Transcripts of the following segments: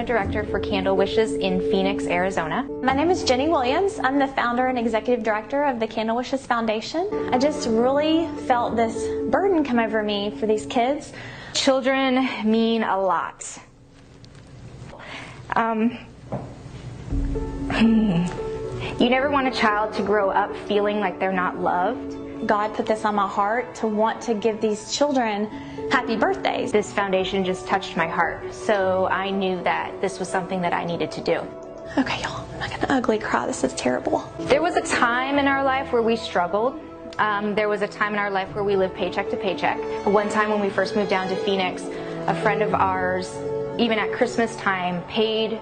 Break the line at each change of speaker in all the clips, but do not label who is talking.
Arizona Director for Candle Wishes in Phoenix, Arizona.
My name is Jenny Williams. I'm the founder and executive director of the Candle Wishes Foundation. I just really felt this burden come over me for these kids.
Children mean a lot. Um, you never want a child to grow up feeling like they're not loved.
God put this on my heart to want to give these children happy birthdays.
This foundation just touched my heart, so I knew that this was something that I needed to do.
Okay, y'all, I'm not gonna ugly cry. This is terrible.
There was a time in our life where we struggled. Um, there was a time in our life where we lived paycheck to paycheck. One time when we first moved down to Phoenix, a friend of ours, even at Christmas time, paid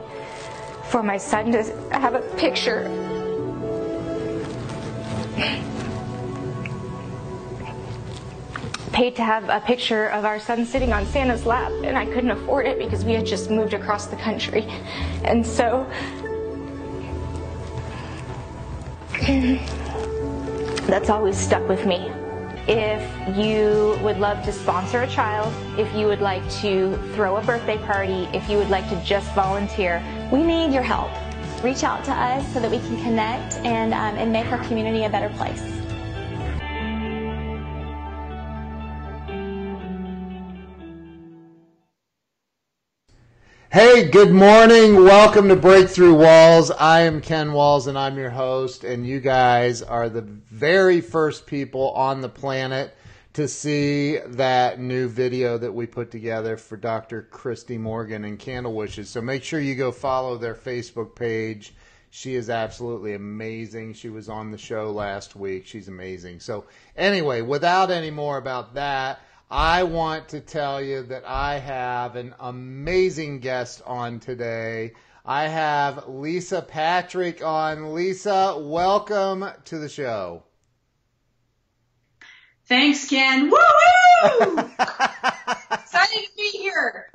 for my son to have a picture paid to have a picture of our son sitting on Santa's lap, and I couldn't afford it because we had just moved across the country. And so, that's always stuck with me. If you would love to sponsor a child, if you would like to throw a birthday party, if you would like to just volunteer,
we need your help. Reach out to us so that we can connect and, um, and make our community a better place.
Hey, good morning. Welcome to Breakthrough Walls. I am Ken Walls and I'm your host, and you guys are the very first people on the planet to see that new video that we put together for Dr. Christy Morgan and Candle Wishes. So make sure you go follow their Facebook page. She is absolutely amazing. She was on the show last week. She's amazing. So, anyway, without any more about that, I want to tell you that I have an amazing guest on today. I have Lisa Patrick on. Lisa, welcome to the show.
Thanks, Ken. Woo woo! Excited to be here.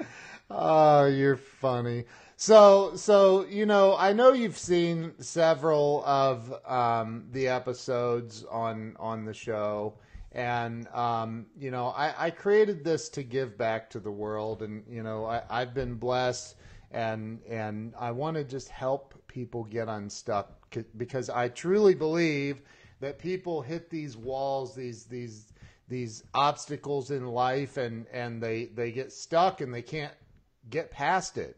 Oh, you're funny. So, so you know, I know you've seen several of um, the episodes on on the show, and um, you know I, I, created this to give back to the world. And you know I, i've been blessed. And and i want to just help people get unstuck because i truly believe that people hit these walls these these these obstacles in life and and they they get stuck and they can't get past it.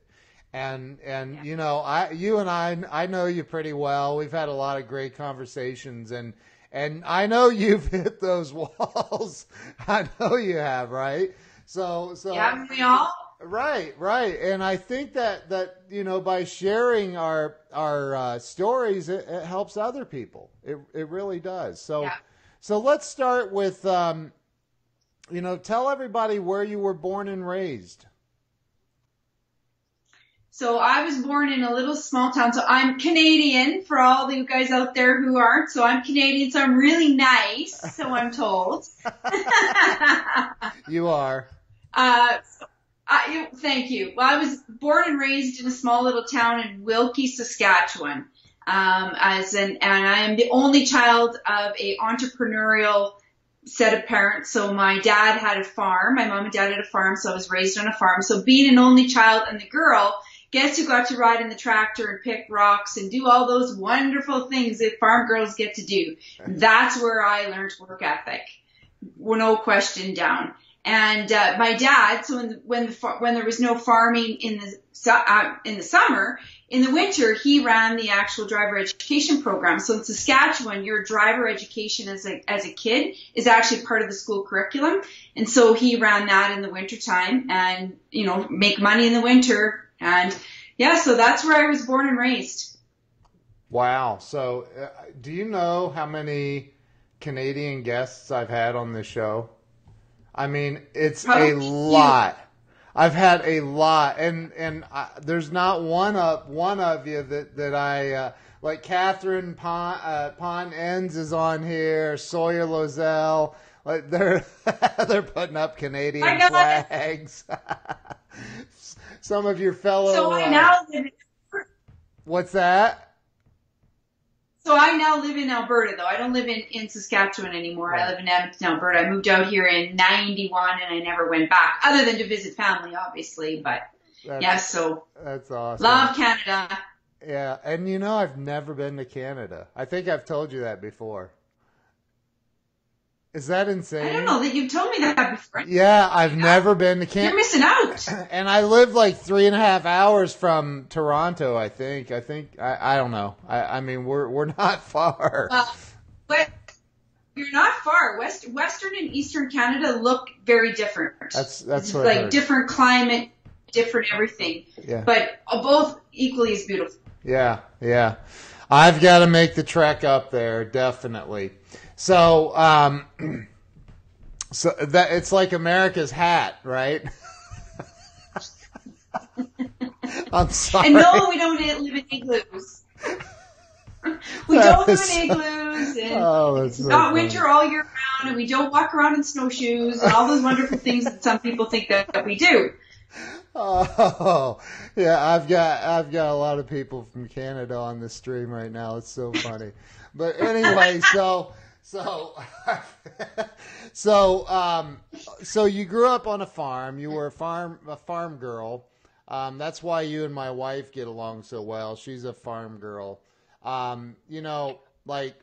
And and yeah. you know i you and i i know you pretty well. We've had a lot of great conversations. And and I know you've hit those walls. I know you have, right? So, so
yeah, we all.
Right, right, and I think that that you know by sharing our our uh, stories, it, it, helps other people. It it really does. So, yeah. so let's start with um, you know, tell everybody where you were born and raised.
So I was born in a little small town. So I'm Canadian for all you guys out there who aren't. So I'm Canadian. So I'm really nice. So I'm told.
you are.
Uh, so I, thank you. Well, I was born and raised in a small little town in Wilkie, Saskatchewan. Um, as an, and I am the only child of a entrepreneurial set of parents. So my dad had a farm. My mom and dad had a farm. So I was raised on a farm. So being an only child and the girl, guess who got to ride in the tractor and pick rocks and do all those wonderful things that farm girls get to do. That's where I learned work ethic. No question down. And uh, my dad, so when the, when the when there was no farming in the uh, in the summer, in the winter he ran the actual driver education program. So in Saskatchewan, your driver education as a as a kid is actually part of the school curriculum. And so he ran that in the winter time and you know make money in the winter, and yeah, so that's where I was born and raised.
Wow. So uh, do you know how many Canadian guests I've had on this show? I mean, it's a lot. I've had a lot, and and I, there's not one of one of you that that I uh, like. Catherine Pond, uh, Pon Ends is on here. Sawyer Lozelle, like they're they're putting up Canadian flags. some of your fellow.
So I uh, now live.
What's that?
So I now live in Alberta, though. I don't live in, in Saskatchewan anymore. I live in Edmonton, Alberta. I moved out here in 91 and I never went back, other than to visit family, obviously. But
That's,
yeah, so
that's awesome.
love Canada.
Yeah, and you know I've never been to Canada. I think I've told you that before. Is that insane?
I don't know that you've told me that before.
Yeah, I've never been to
You're
Canada.
missing out.
And I live like three and a half hours from Toronto. I think. I think. I, I don't know. I, I mean, we're we're not far.
Uh, but you're not far. West, Western and Eastern Canada look very different.
That's that's
It's
what I
like different climate, different everything.
Yeah.
But both equally as beautiful.
Yeah, yeah. I've got to make the trek up there, definitely. So, um, so that it's like America's hat, right? I'm sorry.
And no, we don't live in igloos. we don't live in igloos, and
Oh,
it's
so
not
funny.
winter all year round, and we don't walk around in snowshoes and all those wonderful things that some people think that, that we do.
Oh, yeah. I've got I've got a lot of people from Canada on the stream right now. It's so funny. But anyway, so so so um so you grew up on a farm. You were a farm a farm girl. Um, that's why you and my wife get along so well. She's a farm girl. Um, you know, like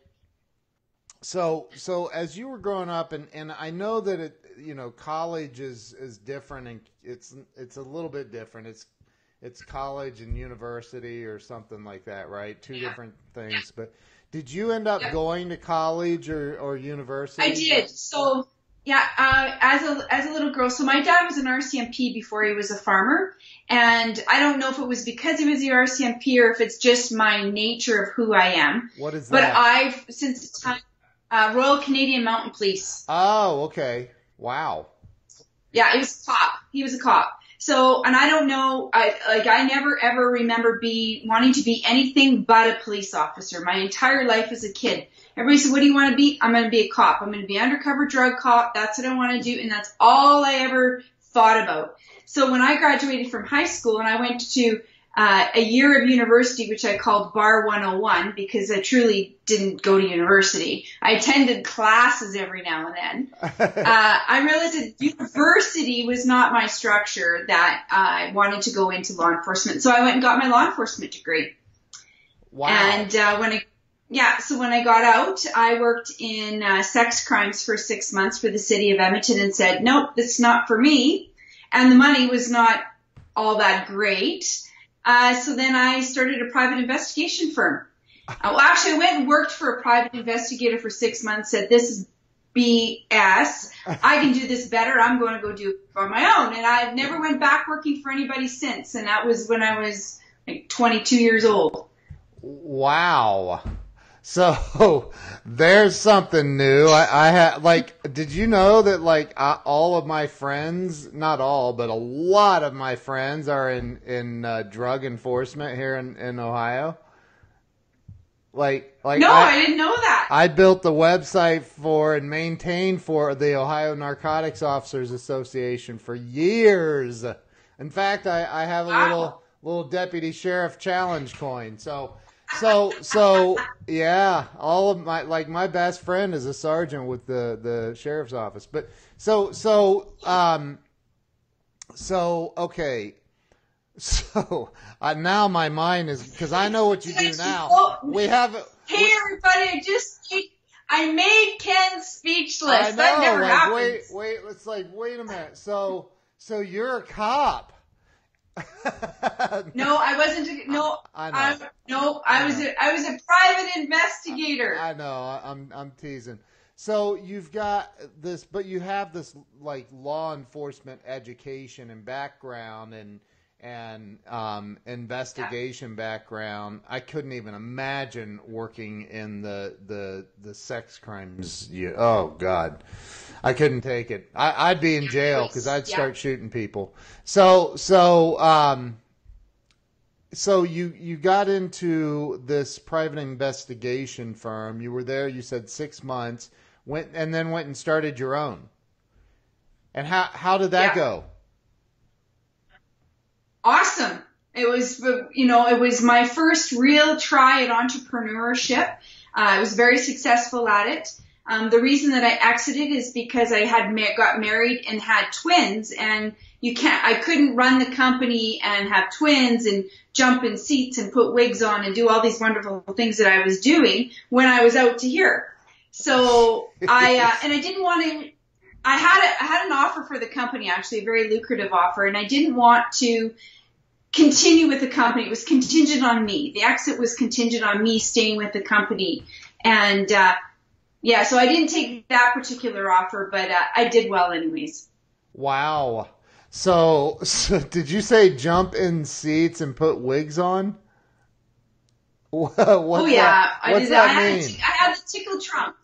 so so as you were growing up and and I know that it you know college is is different and it's it's a little bit different it's it's college and university or something like that right two different things but did you end up
Yeah.
going to college or or university
I did. So yeah, uh, as a as a little girl, so my dad was an RCMP before he was a farmer, and I don't know if it was because he was the RCMP or if it's just my nature of who I am.
what is that?
But I've since the time uh, Royal Canadian Mounted Police.
oh okay wow
Yeah, he was a cop. He was a cop. So, and I don't know, I, like, I never ever remember be, wanting to be anything but a police officer my entire life as a kid. Everybody said, what do you want to be? I'm going to be a cop. I'm going to be undercover drug cop. That's what I want to do. And that's all I ever thought about. So when I graduated from high school and I went to uh, a year of university, which I called Bar 101 because I truly didn't go to university. I attended classes every now and then uh, I realized that university was not my structure that I wanted to go into law enforcement. So I went and got my law enforcement degree.
wow
And uh, when I, yeah, so when I got out, I worked in uh, sex crimes for six months for the city of Edmonton and said, nope, that's not for me. And the money was not all that great. Uh, so then I started a private investigation firm. Uh, well, actually, I went and worked for a private investigator for six months. Said this is BS. I can do this better. I'm going to go do it on my own. And I've never went back working for anybody since. And that was when I was like 22 years old.
Wow. So there's something new. I, I had like, did you know that like I, all of my friends, not all, but a lot of my friends are in in uh, drug enforcement here in in Ohio. Like, like
No, I, didn't know that.
I built the website for and maintained for the Ohio Narcotics Officers Association for years. In fact, I, I have a
Wow.
little little deputy sheriff challenge coin. So so so yeah, all of my like my best friend is a sergeant with the the sheriff's office. But so so um so okay. So uh, now my mind is because I know what you do now. We have
Hey everybody, I just I made Ken speechless.
I know.
that never
like,
happens.
wait, wait. It's like, wait a minute. So, so you're a cop?
No, I wasn't. A, no,
I know.
I, no, I was. A, I was a private investigator.
I know. I- I'm, I'm teasing. So you've got this, but you have this like law enforcement education and background and and um, investigation background. I couldn't even imagine working in the the the sex crimes. You, oh God, I couldn't take it. I, I'd be in jail because I'd
Yeah.
start shooting people. So so um, so you you got into this private investigation firm. You were there. You said six months. Went and then went and started your own. And how how did that
Yeah.
go?
Awesome. It was, you know, it was my first real try at entrepreneurship. Uh, I was very successful at it. Um, the reason that I exited is because I had ma- got married and had twins, and you can't. I couldn't run the company and have twins and jump in seats and put wigs on and do all these wonderful things that I was doing when I was out to here. So I uh, and I didn't want to. I had a, I had an offer for the company, actually a very lucrative offer, and I didn't want to continue with the company. It was contingent on me. The exit was contingent on me staying with the company, and uh, yeah, so I didn't take that particular offer, but uh, I did well anyways.
Wow. So, so, did you say jump in seats and put wigs on? What,
oh yeah, that, I did that. I had, I had the tickle trunk.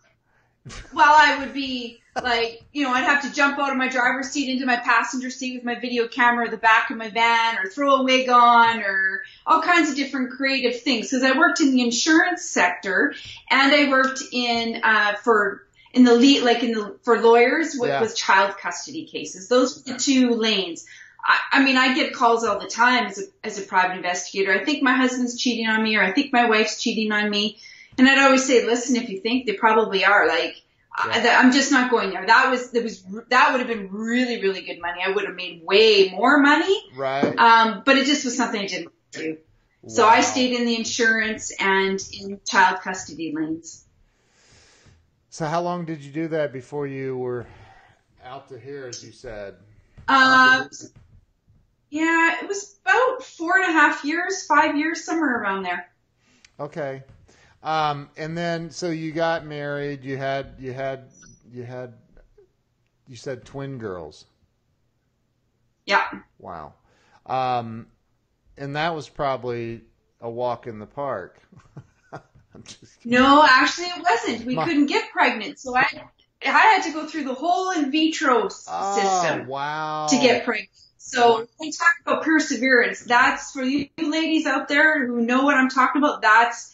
Well, I would be like, you know, I'd have to jump out of my driver's seat into my passenger seat with my video camera at the back of my van or throw a wig on or all kinds of different creative things. Cause I worked in the insurance sector and I worked in, uh, for, in the lead, like in the, for lawyers with, yeah. with child custody cases. Those were the two lanes. I, I mean, I get calls all the time as a, as a private investigator. I think my husband's cheating on me or I think my wife's cheating on me. And I'd always say, listen, if you think they probably are, like, yeah. I, am just not going there. That was that was that would have been really really good money. I would have made way more money.
Right.
Um, but it just was something I didn't do. Wow. So I stayed in the insurance and in child custody lanes.
So how long did you do that before you were out to here, as you said?
Uh, yeah, it was about four and a half years, five years, somewhere around there.
Okay. Um, and then so you got married. You had you had you had you said twin girls.
Yeah.
Wow. Um, and that was probably a walk in the park.
no, actually it wasn't. We My... couldn't get pregnant, so I I had to go through the whole in vitro
oh,
system.
Wow.
To get pregnant. So we talk about perseverance. That's for you ladies out there who know what I'm talking about. That's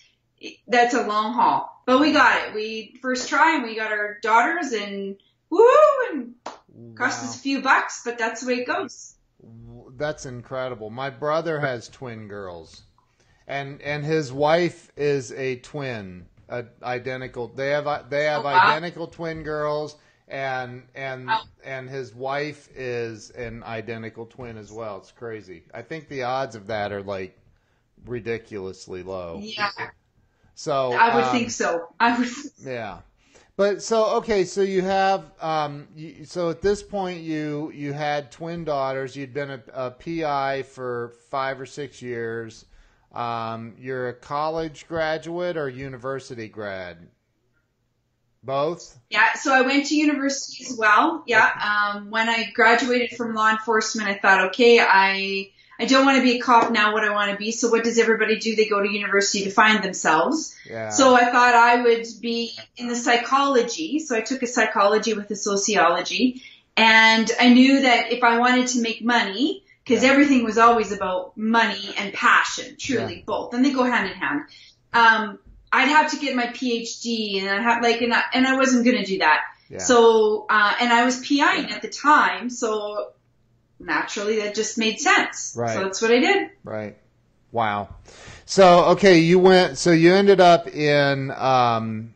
that's a long haul. But we got it. We first try and we got our daughters and woo and wow. cost us a few bucks, but that's the way it goes.
That's incredible. My brother has twin girls, and and his wife is a twin, a, identical. They have they have oh, wow. identical twin girls, and and wow. and his wife is an identical twin as well. It's crazy. I think the odds of that are like ridiculously low.
Yeah.
So
I would um, think so. I would.
Yeah. But so okay, so you have um, you, so at this point you you had twin daughters. You'd been a, a PI for five or six years. Um, you're a college graduate or university grad? Both.
Yeah, so I went to university as well. Yeah, um, when I graduated from law enforcement, I thought, okay, I I don't want to be a cop now. What I want to be. So what does everybody do? They go to university to find themselves.
Yeah.
So I thought I would be in the psychology. So I took a psychology with a sociology, and I knew that if I wanted to make money, because yeah. everything was always about money and passion, truly yeah. both, and they go hand in hand. Um, I'd have to get my PhD, and I have like, and I, and I wasn't going to do that. Yeah. So, uh, and I was PIing at the time, so naturally that just made sense.
Right.
So that's what I did.
Right. Wow. So okay, you went. So you ended up in um,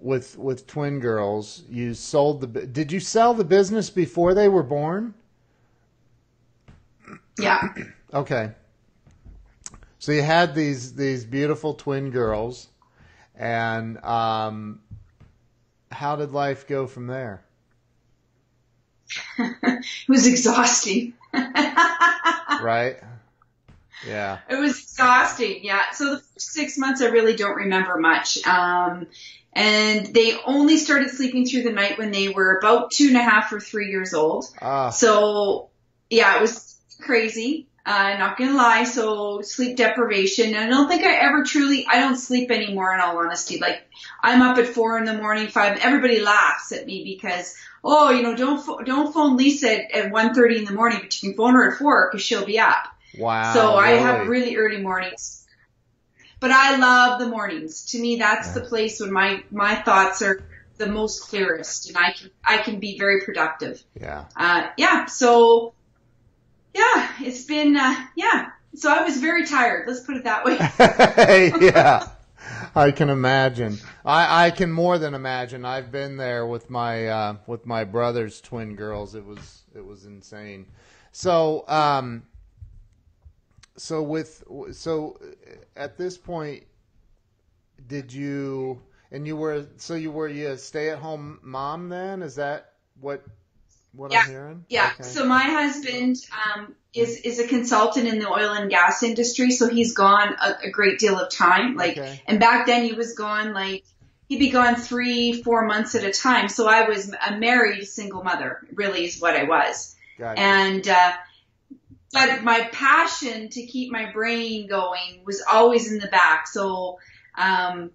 with with twin girls. You sold the. Did you sell the business before they were born?
Yeah.
okay. So you had these these beautiful twin girls, and um, how did life go from there?
It was exhausting.
right. Yeah.
It was exhausting. Yeah. So the first six months, I really don't remember much. Um, and they only started sleeping through the night when they were about two and a half or three years old.
Ah.
So yeah, it was crazy. Uh, not gonna lie. So sleep deprivation. I don't think I ever truly, I don't sleep anymore in all honesty. Like I'm up at four in the morning, five, everybody laughs at me because oh, you know, don't don't phone Lisa at, at 1.30 in the morning, but you can phone her at four because she'll be up.
Wow.
So really? I have really early mornings. But I love the mornings. To me, that's yeah. the place when my my thoughts are the most clearest, and I can I can be very productive.
Yeah.
Uh, yeah. So, yeah. it's been uh, yeah. So I was very tired. Let's put it that way.
yeah. I can imagine. I, I can more than imagine. I've been there with my uh, with my brother's twin girls. It was it was insane. So um, so with so at this point, did you and you were so you were you a stay at home mom then? Is that what what
yeah.
I'm hearing?
Yeah.
Okay.
So my husband um, is is a consultant in the oil and gas industry, so he's gone a, a great deal of time. Like,
Okay.
and back then he was gone like he'd be gone three, four months at a time. So I was a married single mother, really is what I was. And uh, but my passion to keep my brain going was always in the back. So um,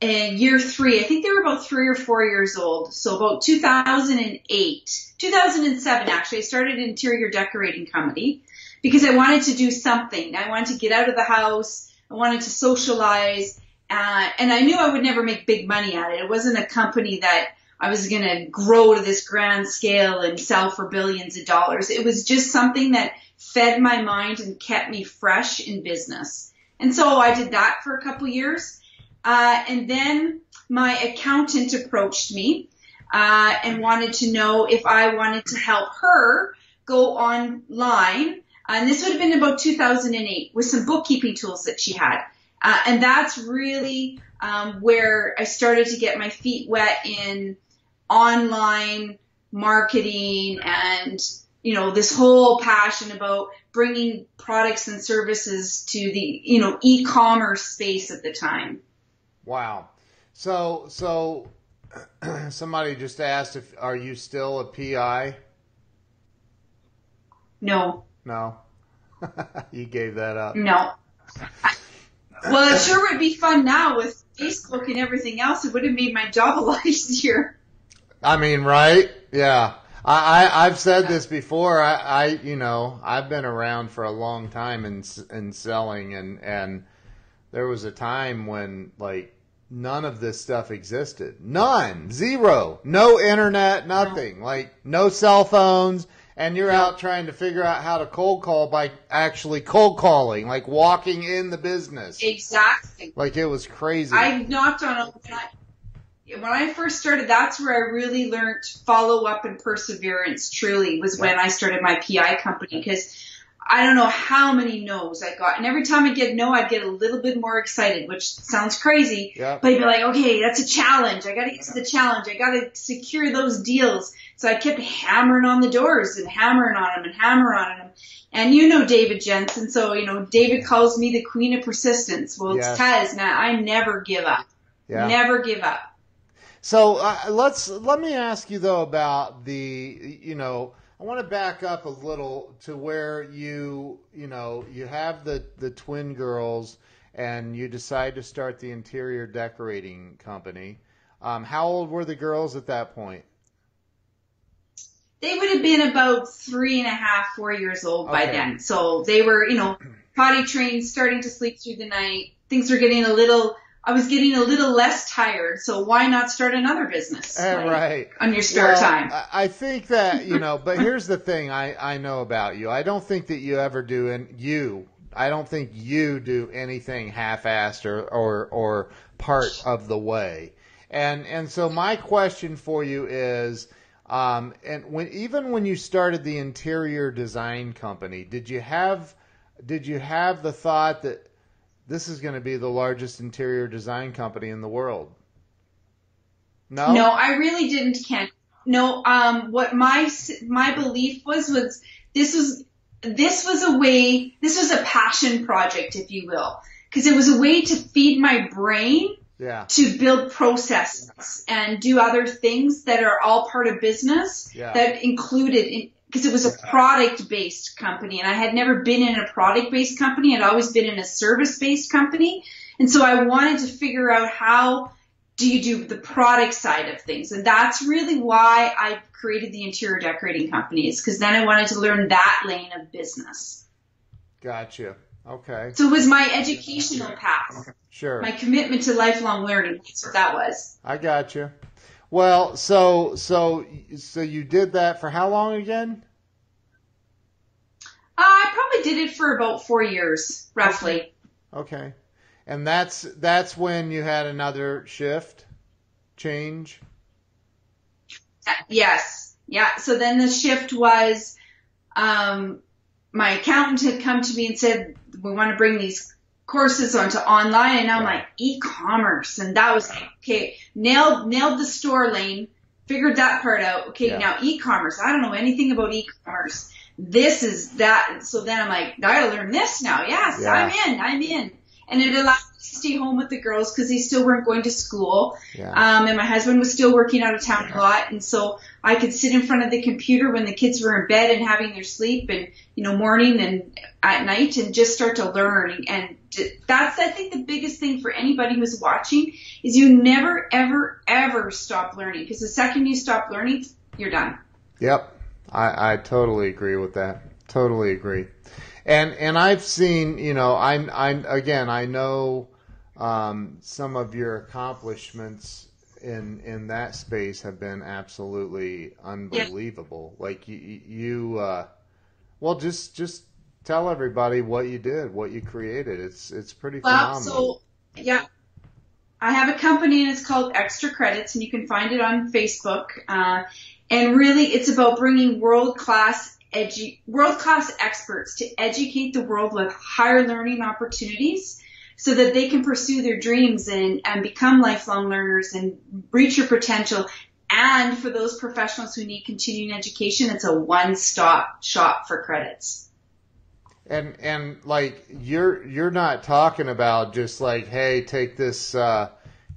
in year three, I think they were about three or four years old. So about 2008, 2007 actually, I started interior decorating company because I wanted to do something. I wanted to get out of the house. I wanted to socialize. Uh, and I knew I would never make big money at it. It wasn't a company that I was going to grow to this grand scale and sell for billions of dollars. It was just something that fed my mind and kept me fresh in business. And so I did that for a couple years. Uh, and then my accountant approached me uh, and wanted to know if I wanted to help her go online. And this would have been about 2008 with some bookkeeping tools that she had. Uh, and that's really um, where I started to get my feet wet in online marketing and you know this whole passion about bringing products and services to the you know e-commerce space at the time.
Wow. So so somebody just asked if are you still a PI?
No,
No. you gave that up.
no. Well, it sure would be fun now with Facebook and everything else. It would have made my job a lot easier.
I mean, right? Yeah. I, I I've said this before. I, I you know I've been around for a long time in in selling, and and there was a time when like none of this stuff existed. None, zero, no internet, nothing. Like no cell phones, and you're out trying to figure out how to cold call by actually cold calling, like walking in the business.
Exactly.
Like it was crazy.
I knocked on a when I, when I first started. That's where I really learned follow up and perseverance. Truly, was when I started my PI company because I don't know how many no's I got, and every time I get no, I'd get a little bit more excited, which sounds crazy.
Yep.
But I'd be like, okay, that's a challenge. I got to get to the challenge. I got to secure those deals. So I kept hammering on the doors and hammering on them and hammering on them. And you know David Jensen, so you know David calls me the queen of persistence. Well, it's
Yes.
Now I never give up.
yeah.
Never give up.
So uh, let's let me ask you though about the you know I want to back up a little to where you you know you have the the twin girls and you decide to start the interior decorating company. Um, how old were the girls at that point?
They would have been about three and a half, four years old by
Okay.
then. So they were, you know, potty trained, starting to sleep through the night. Things were getting a little. I was getting a little less tired. So why not start another business? Like,
right.
On your spare
Well,
time.
I I think that you know, but here's the thing I I know about you. I don't think that you ever do, and you. I don't think you do anything half-assed or or, or part of the way. And and so my question for you is, um, and when even when you started the interior design company, did you have did you have the thought that this is going to be the largest interior design company in the world? No.
No, I really didn't, Ken. No, um, what my my belief was was this was this was a way, this was a passion project, if you will, because it was a way to feed my brain
Yeah.
to build processes and do other things that are all part of business
Yeah.
that included because it was a product based company and I had never been in a product based company. I'd always been in a service based company. And so I wanted to figure out how do you do the product side of things? And that's really why I created the interior decorating companies because then I wanted to learn that lane of business.
Gotcha. Okay.
So it was my educational path,
Sure.
my commitment to lifelong learning. That's what that was.
I got you. Well, so so so you did that for how long again?
Uh, I probably did it for about four years, roughly.
Okay. And that's that's when you had another shift change.
Uh, yes, yeah. So then the shift was, um, my accountant had come to me and said, "We want to bring these courses onto online," and I'm like, "E-commerce," and that was okay. Nailed nailed the store lane. Figured that part out. Okay,
Yeah.
now e-commerce. I don't know anything about e-commerce. This is that. So then I'm like, I gotta learn this now. Yes,
Yeah.
I'm in. I'm in. And it allowed me to stay home with the girls because they still weren't going to school.
Yeah.
Um, and my husband was still working out of town a lot. And so I could sit in front of the computer when the kids were in bed and having their sleep and, you know, morning and at night and just start to learn. And that's, I think, the biggest thing for anybody who's watching is you never, ever, ever stop learning because the second you stop learning, you're done.
Yep, I, I totally agree with that. Totally agree. And and I've seen, you know, I'm I'm again, I know um, some of your accomplishments in in that space have been absolutely unbelievable. Like you you uh, well, just just tell everybody what you did, what you created. It's it's pretty
Well,
phenomenal.
so yeah, I have a company and it's called Extra Credits, and you can find it on Facebook. Uh, and really, it's about bringing world class edu- world class experts to educate the world with higher learning opportunities. So that they can pursue their dreams and, and become lifelong learners and reach your potential. And for those professionals who need continuing education, it's a one-stop shop for credits.
And and like you're you're not talking about just like hey take this uh,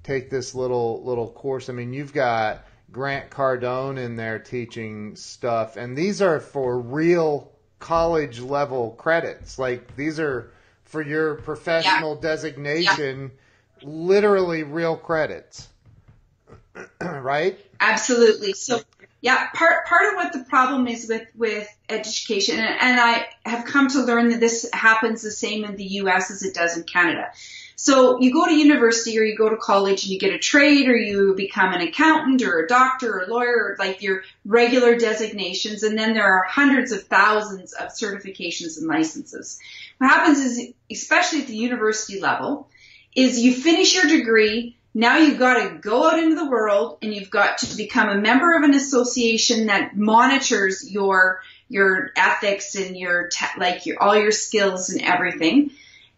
take this little little course. I mean you've got Grant Cardone in there teaching stuff, and these are for real college level credits. Like these are for your professional designation, literally real credits, right?
Absolutely. So yeah, part part of what the problem is with with education, and, and I have come to learn that this happens the same in the U.S. as it does in Canada. So you go to university or you go to college and you get a trade or you become an accountant or a doctor or a lawyer or like your regular designations, and then there are hundreds of thousands of certifications and licenses. What happens is, especially at the university level, is you finish your degree, now you've got to go out into the world and you've got to become a member of an association that monitors your your ethics and your te- like your all your skills and everything.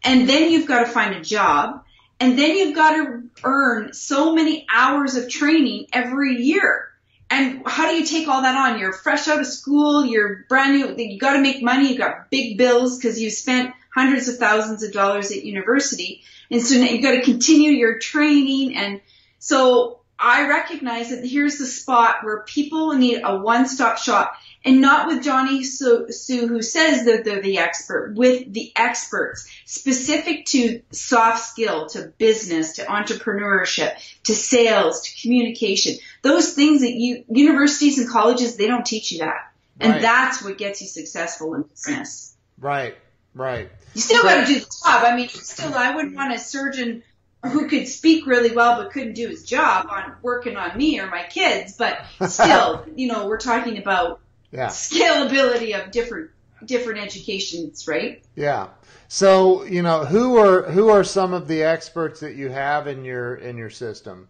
And then you've got to find a job. And then you've got to earn so many hours of training every year. And how do you take all that on? You're fresh out of school, you're brand new, you got to make money, you've got big bills because you spent hundreds of thousands of dollars at university. And so now you've got to continue your training. And so I recognize that here's the spot where people need a one-stop shop and not with Johnny Sue, Sue who says that they're the expert, with the experts specific to soft skill, to business, to entrepreneurship, to sales, to communication. Those things that you, universities and colleges, they don't teach you that. And
Right.
that's what gets you successful in business.
Right, right.
You still got to do the job. I mean, still, I wouldn't want a surgeon who could speak really well but couldn't do his job on working on me or my kids. But still, you know, we're talking about
Yeah.
scalability of different different educations, right?
Yeah. So, you know, who are who are some of the experts that you have in your in your system?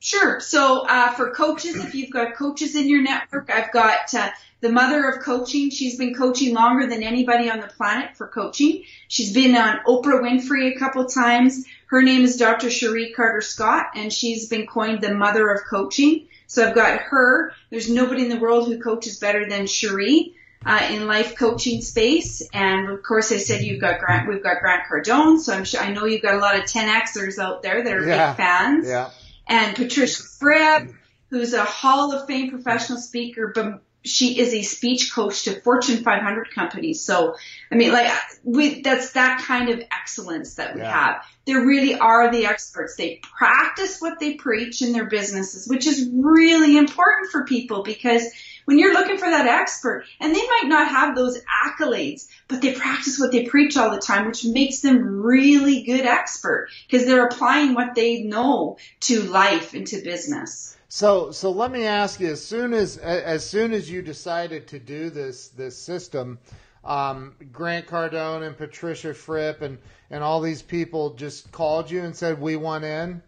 Sure. So uh, for coaches, if you've got coaches in your network, I've got uh, the mother of coaching. She's been coaching longer than anybody on the planet for coaching. She's been on Oprah Winfrey a couple times. Her name is Dr. Cherie Carter Scott, and she's been coined the mother of coaching. So I've got her. There's nobody in the world who coaches better than Cherie. Uh, in life coaching space, and of course, I said you've got Grant. We've got Grant Cardone, so I'm sure I know you've got a lot of 10xers out there that are
Yeah.
big fans
Yeah.
And Patricia Fripp, who's a Hall of Fame professional speaker, but she is a speech coach to Fortune 500 companies. So, I mean, like, we, that's that kind of excellence that we
Yeah.
have. They really are the experts. They practice what they preach in their businesses, which is really important for people because when you're looking for that expert, and they might not have those accolades, but they practice what they preach all the time, which makes them really good expert because they're applying what they know to life and to business.
So, so let me ask you: as soon as as soon as you decided to do this this system, um, Grant Cardone and Patricia Fripp and, and all these people just called you and said, we want in?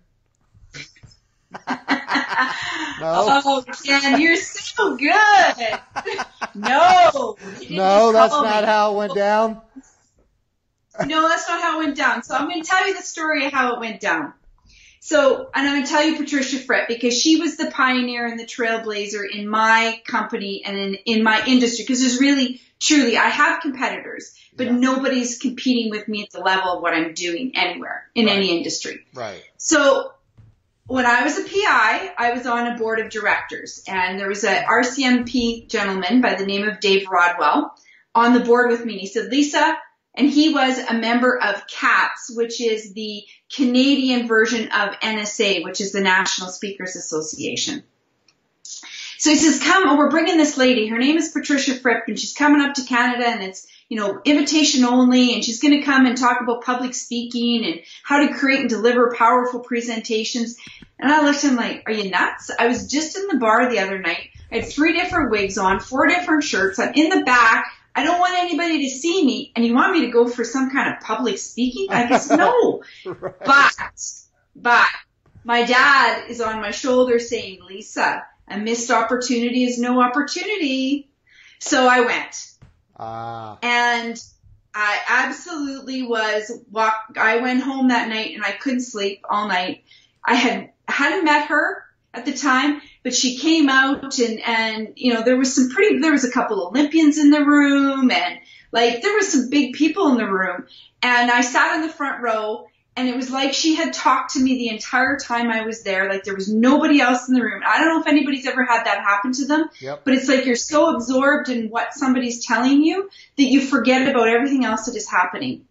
no. Oh, Ken, you're so good. no.
No, that's not me. how it went down.
no, that's not how it went down. So I'm going to tell you the story of how it went down. So, and I'm going to tell you Patricia Fripp because she was the pioneer and the trailblazer in my company and in, in my industry because there's really, truly, I have competitors, but yeah. nobody's competing with me at the level of what I'm doing anywhere in right. any industry.
Right.
So when I was a PI, I was on a board of directors and there was a RCMP gentleman by the name of Dave Rodwell on the board with me. He said, Lisa, and he was a member of CAPS, which is the Canadian version of NSA, which is the National Speakers Association. So he says, come, oh, we're bringing this lady. Her name is Patricia Fripp and she's coming up to Canada and it's, you know, invitation only and she's going to come and talk about public speaking and how to create and deliver powerful presentations. And I looked at him like, are you nuts? I was just in the bar the other night. I had three different wigs on, four different shirts. I'm in the back. I don't want anybody to see me, and you want me to go for some kind of public speaking? I guess no. right. But, but my dad is on my shoulder saying, Lisa, a missed opportunity is no opportunity. So I went.
Ah.
And I absolutely was walk. I went home that night and I couldn't sleep all night. I had hadn't met her at the time, but she came out and, and, you know, there was some pretty, there was a couple Olympians in the room and like there was some big people in the room. And I sat in the front row and it was like she had talked to me the entire time I was there. Like there was nobody else in the room. I don't know if anybody's ever had that happen to them,
yep.
but it's like you're so absorbed in what somebody's telling you that you forget about everything else that is happening.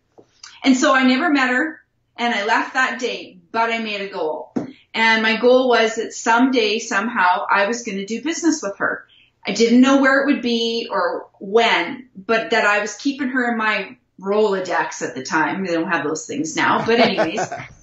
And so I never met her and I left that day, but I made a goal. And my goal was that someday, somehow, I was going to do business with her. I didn't know where it would be or when, but that I was keeping her in my Rolodex at the time. They don't have those things now, but anyways.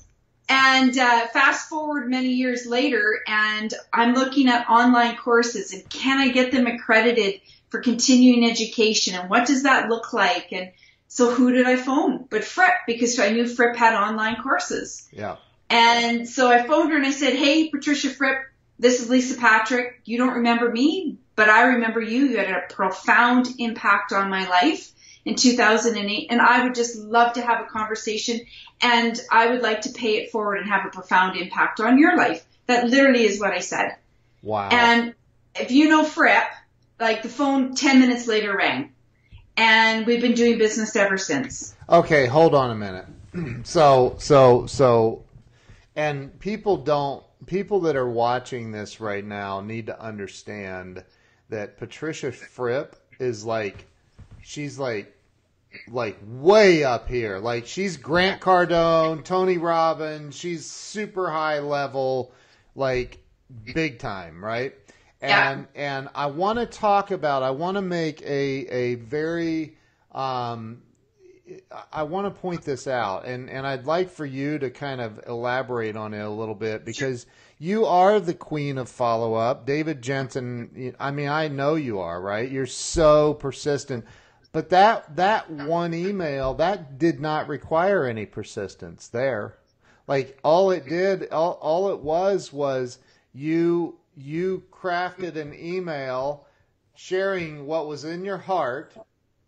and uh, fast forward many years later, and I'm looking at online courses and can I get them accredited for continuing education and what does that look like? And so who did I phone? But Fripp, because I knew Fripp had online courses.
Yeah.
And so I phoned her and I said, Hey, Patricia Fripp, this is Lisa Patrick. You don't remember me, but I remember you. You had a profound impact on my life in 2008 and I would just love to have a conversation and I would like to pay it forward and have a profound impact on your life. That literally is what I said.
Wow.
And if you know Fripp, like the phone 10 minutes later rang and we've been doing business ever since.
Okay, hold on a minute. so, so, so and people don't people that are watching this right now need to understand that Patricia Fripp is like she's like like way up here. Like she's Grant Cardone, Tony Robbins, she's super high level, like big time, right? And yeah. and I want to talk about I want to make a a very um I want to point this out, and, and I'd like for you to kind of elaborate on it a little bit because you are the queen of follow up. David Jensen, I mean, I know you are, right? You're so persistent. But that that one email that did not require any persistence there. Like all it did, all, all it was was you you crafted an email sharing what was in your heart.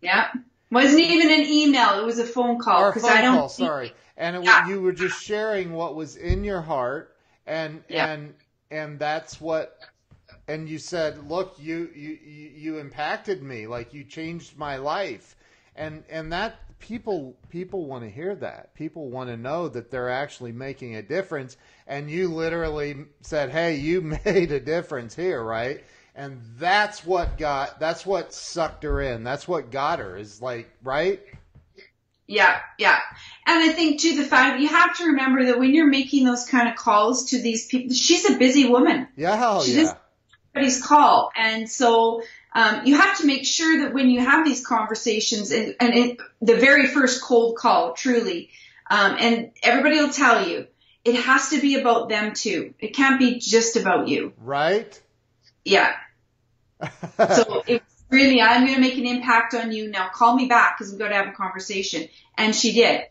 Yeah wasn't even an email. It was a phone call.
Or I don't call, sorry. And it, yeah. you were just sharing what was in your heart, and yeah. and and that's what. And you said, "Look, you you you impacted me. Like you changed my life." And and that people people want to hear that. People want to know that they're actually making a difference. And you literally said, "Hey, you made a difference here, right?" and that's what got that's what sucked her in that's what got her is like right
yeah yeah and i think too the fact you have to remember that when you're making those kind of calls to these people she's a busy woman
yeah hell
she
yeah
everybody's call and so um, you have to make sure that when you have these conversations and, and it, the very first cold call truly um, and everybody will tell you it has to be about them too it can't be just about you
right
yeah. so if really, I'm going to make an impact on you. Now call me back because we've got to have a conversation. And she did.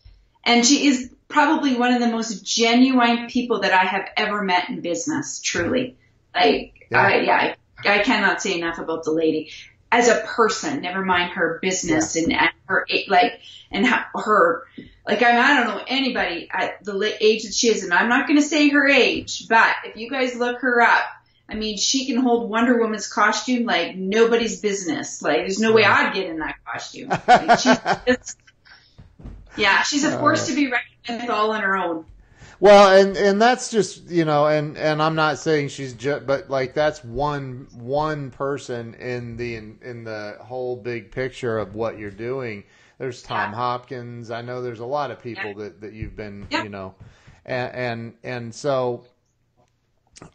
And she is probably one of the most genuine people that I have ever met in business, truly. Like, yeah, I, yeah, I, I cannot say enough about the lady as a person, never mind her business yeah. and, and her, like, and her, like, I, I don't know anybody at the age that she is, and I'm not going to say her age, but if you guys look her up, I mean, she can hold Wonder Woman's costume like nobody's business. Like, there's no way I'd get in that costume. Like, she's just, yeah, she's a uh, force to be reckoned with all on her own.
Well, and and that's just you know, and and I'm not saying she's just, but like that's one one person in the in, in the whole big picture of what you're doing. There's Tom yeah. Hopkins. I know there's a lot of people yeah. that that you've been yeah. you know, and and and so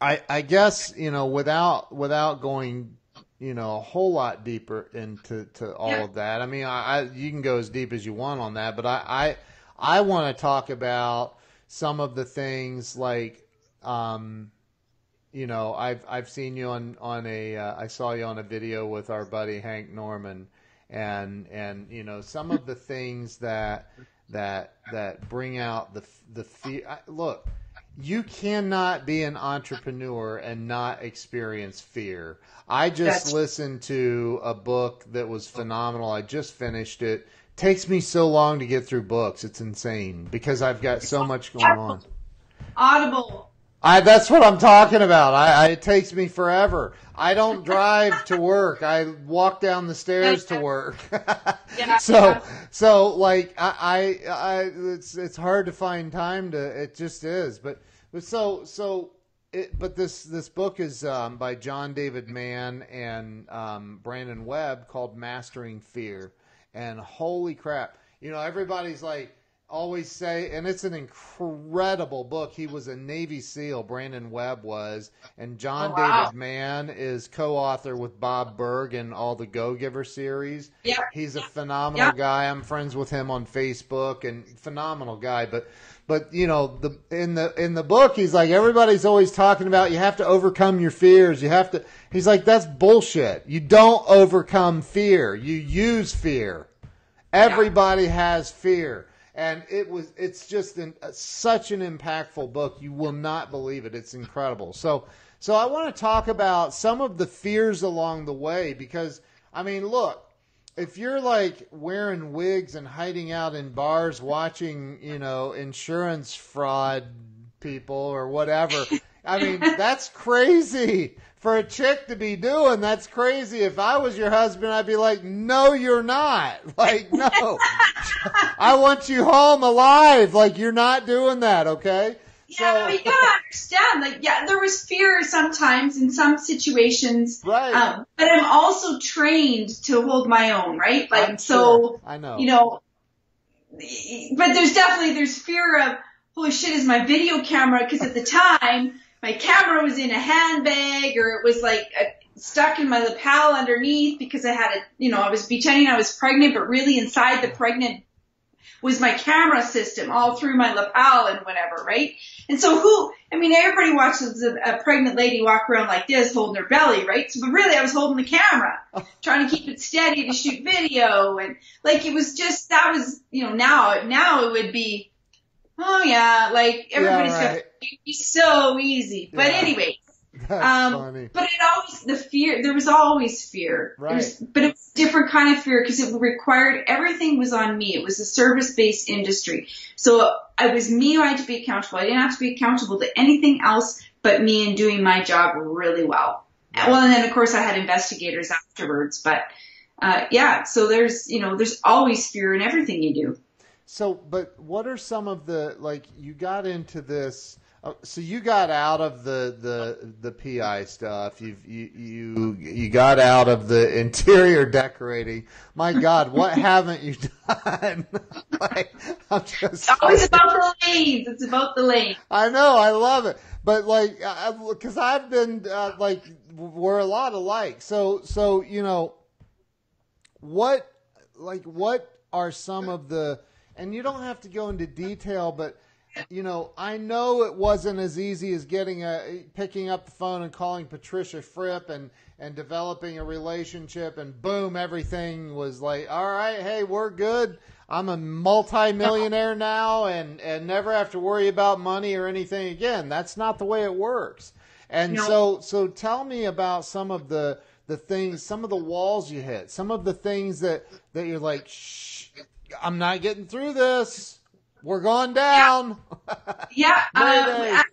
I I guess you know without without going you know a whole lot deeper into to all of that. I mean, I, I, you can go as deep as you want on that, but I I, I want to talk about some of the things like. Um, you know, I've I've seen you on on a uh, I saw you on a video with our buddy Hank Norman, and and you know some of the things that that that bring out the the fear. Look, you cannot be an entrepreneur and not experience fear. I just That's... listened to a book that was phenomenal. I just finished it. Takes me so long to get through books. It's insane because I've got so much going on.
Audible.
I, that's what I'm talking about. I, I, it takes me forever. I don't drive to work. I walk down the stairs to work. yeah, so, yeah. so like I, I, I, it's it's hard to find time to. It just is. But, but so so. It, but this this book is um, by John David Mann and um, Brandon Webb called Mastering Fear. And holy crap, you know everybody's like always say, and it's an incredible book. He was a Navy SEAL, Brandon Webb was, and John oh, wow. David Mann is co-author with Bob Burg in all the Go Giver series.
Yeah,
he's a phenomenal guy. I'm friends with him on Facebook, and phenomenal guy. But, but you know, the in the in the book, he's like everybody's always talking about. You have to overcome your fears. You have to. He's like that's bullshit. You don't overcome fear. You use fear. Everybody yeah. has fear and it was it's just an, uh, such an impactful book. You will not believe it. It's incredible. So so i want to talk about some of the fears along the way because i mean look if you're like wearing wigs and hiding out in bars watching you know insurance fraud people or whatever i mean that's crazy for a chick to be doing. That's crazy. If I was your husband, I'd be like, no, you're not. Like, no, I want you home alive. Like, you're not doing that. Okay.
Yeah, so, you gotta understand. Like, yeah, there was fear sometimes in some situations.
Right. Um,
but I'm also trained to hold my own, right? Like, I'm so,
sure. I know.
You know, but there's definitely, there's fear of, holy shit, is my video camera, cause at the time, my camera was in a handbag or it was like a, stuck in my lapel underneath because I had a, you know, I was pretending I was pregnant, but really inside the pregnant was my camera system all through my lapel and whatever, right? And so who, I mean, everybody watches a, a pregnant lady walk around like this holding her belly, right? So, but really I was holding the camera, trying to keep it steady to shoot video and like it was just, that was, you know, now, now it would be, oh yeah, like everybody's yeah, right. be so easy. But yeah. anyway, um, funny. but it always the fear. There was always fear.
Right. Was,
but it was a different kind of fear because it required everything was on me. It was a service based industry, so it was me who had to be accountable. I didn't have to be accountable to anything else but me and doing my job really well. Right. Well, and then of course I had investigators afterwards, but. Uh, yeah, so there's, you know, there's always fear in everything you do.
So, but what are some of the like you got into this? Uh, so you got out of the the the PI stuff. You've, you you you got out of the interior decorating. My God, what haven't you done? like,
I'm just. It's always about the lanes. It's about the lanes.
I know. I love it, but like, because I've been uh, like, we're a lot alike. So so you know, what like what are some of the and you don't have to go into detail, but you know, I know it wasn't as easy as getting a picking up the phone and calling Patricia Fripp and and developing a relationship and boom, everything was like, all right, hey, we're good. I'm a multimillionaire now and and never have to worry about money or anything again. That's not the way it works. And
No.
so so tell me about some of the the things, some of the walls you hit, some of the things that that you're like, shh, I'm not getting through this. We're going down.
Yeah,
Mayday.
um,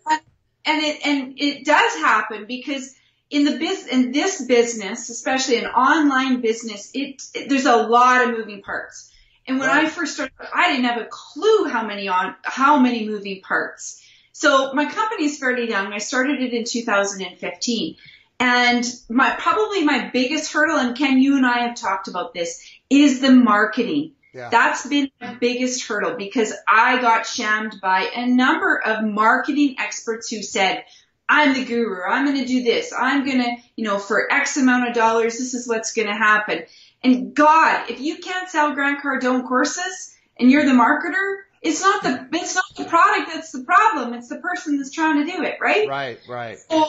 and- it and it does happen because in the biz in this business, especially an online business, it, it- there's a lot of moving parts. And when I first started, I didn't have a clue how many on how many moving parts. So my company is fairly young. I started it in 2015. And my probably my biggest hurdle, and Ken, you and I have talked about this, is the marketing.
Yeah.
That's been the biggest hurdle because I got shammed by a number of marketing experts who said, I'm the guru. I'm going to do this. I'm going to, you know, for X amount of dollars, this is what's going to happen. And God, if you can't sell Grant Cardone courses and you're the marketer, it's not the, it's not the product that's the problem. It's the person that's trying to do it, right?
right, right.
So,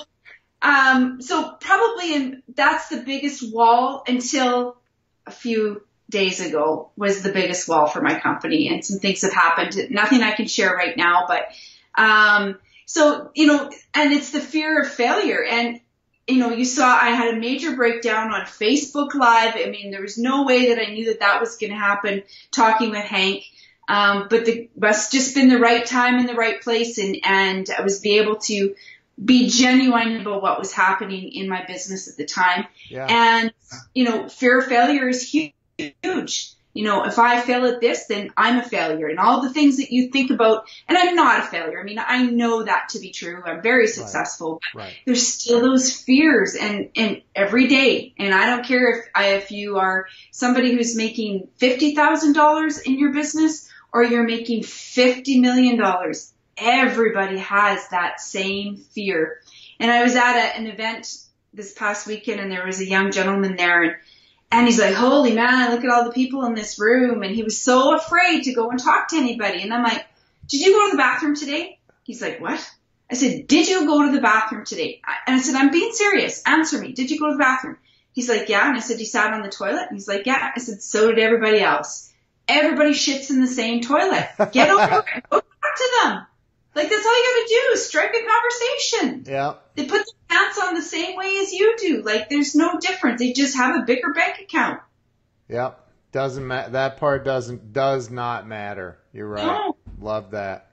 um, so probably in, that's the biggest wall until a few days ago was the biggest wall for my company and some things have happened. Nothing I can share right now, but, um, so, you know, and it's the fear of failure. And, you know, you saw I had a major breakdown on Facebook Live. I mean, there was no way that I knew that that was going to happen talking with Hank. Um, but the must just been the right time in the right place and, and I was be able to be genuine about what was happening in my business at the time.
Yeah.
And, you know, fear of failure is huge. You know, if I fail at this, then I'm a failure. And all the things that you think about, and I'm not a failure. I mean, I know that to be true. I'm very successful, but
Right.
there's still those fears and, and every day. And I don't care if, if you are somebody who's making $50,000 in your business or you're making $50 million. Everybody has that same fear. And I was at a, an event this past weekend and there was a young gentleman there and, and he's like, holy man, look at all the people in this room. And he was so afraid to go and talk to anybody. And I'm like, did you go to the bathroom today? He's like, what? I said, did you go to the bathroom today? And I said, I'm being serious. Answer me. Did you go to the bathroom? He's like, yeah. And I said, you sat on the toilet? And he's like, yeah. I said, so did everybody else. Everybody shits in the same toilet. Get over it. Go talk to them. Like that's all you gotta do is strike a conversation.
Yeah.
They put their pants on the same way as you do. Like there's no difference. They just have a bigger bank account.
Yep. Doesn't matter. that part doesn't does not matter. You're right.
No.
Love that.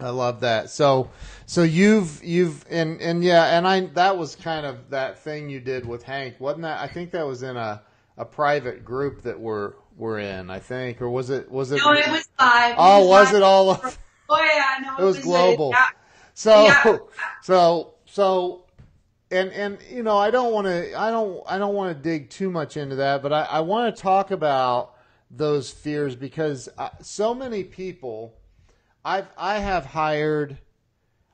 I love that. So so you've you've and and yeah, and I that was kind of that thing you did with Hank. Wasn't that I think that was in a a private group that we're we're in, I think. Or was it was it
No, it was live.
Oh, was
live.
it all of
Oh yeah, no,
It was global.
yeah.
So,
Yeah.
so, so, and and you know, I don't want to, I don't, I don't want to dig too much into that, but I, I want to talk about those fears because uh, so many people, I've, I have hired,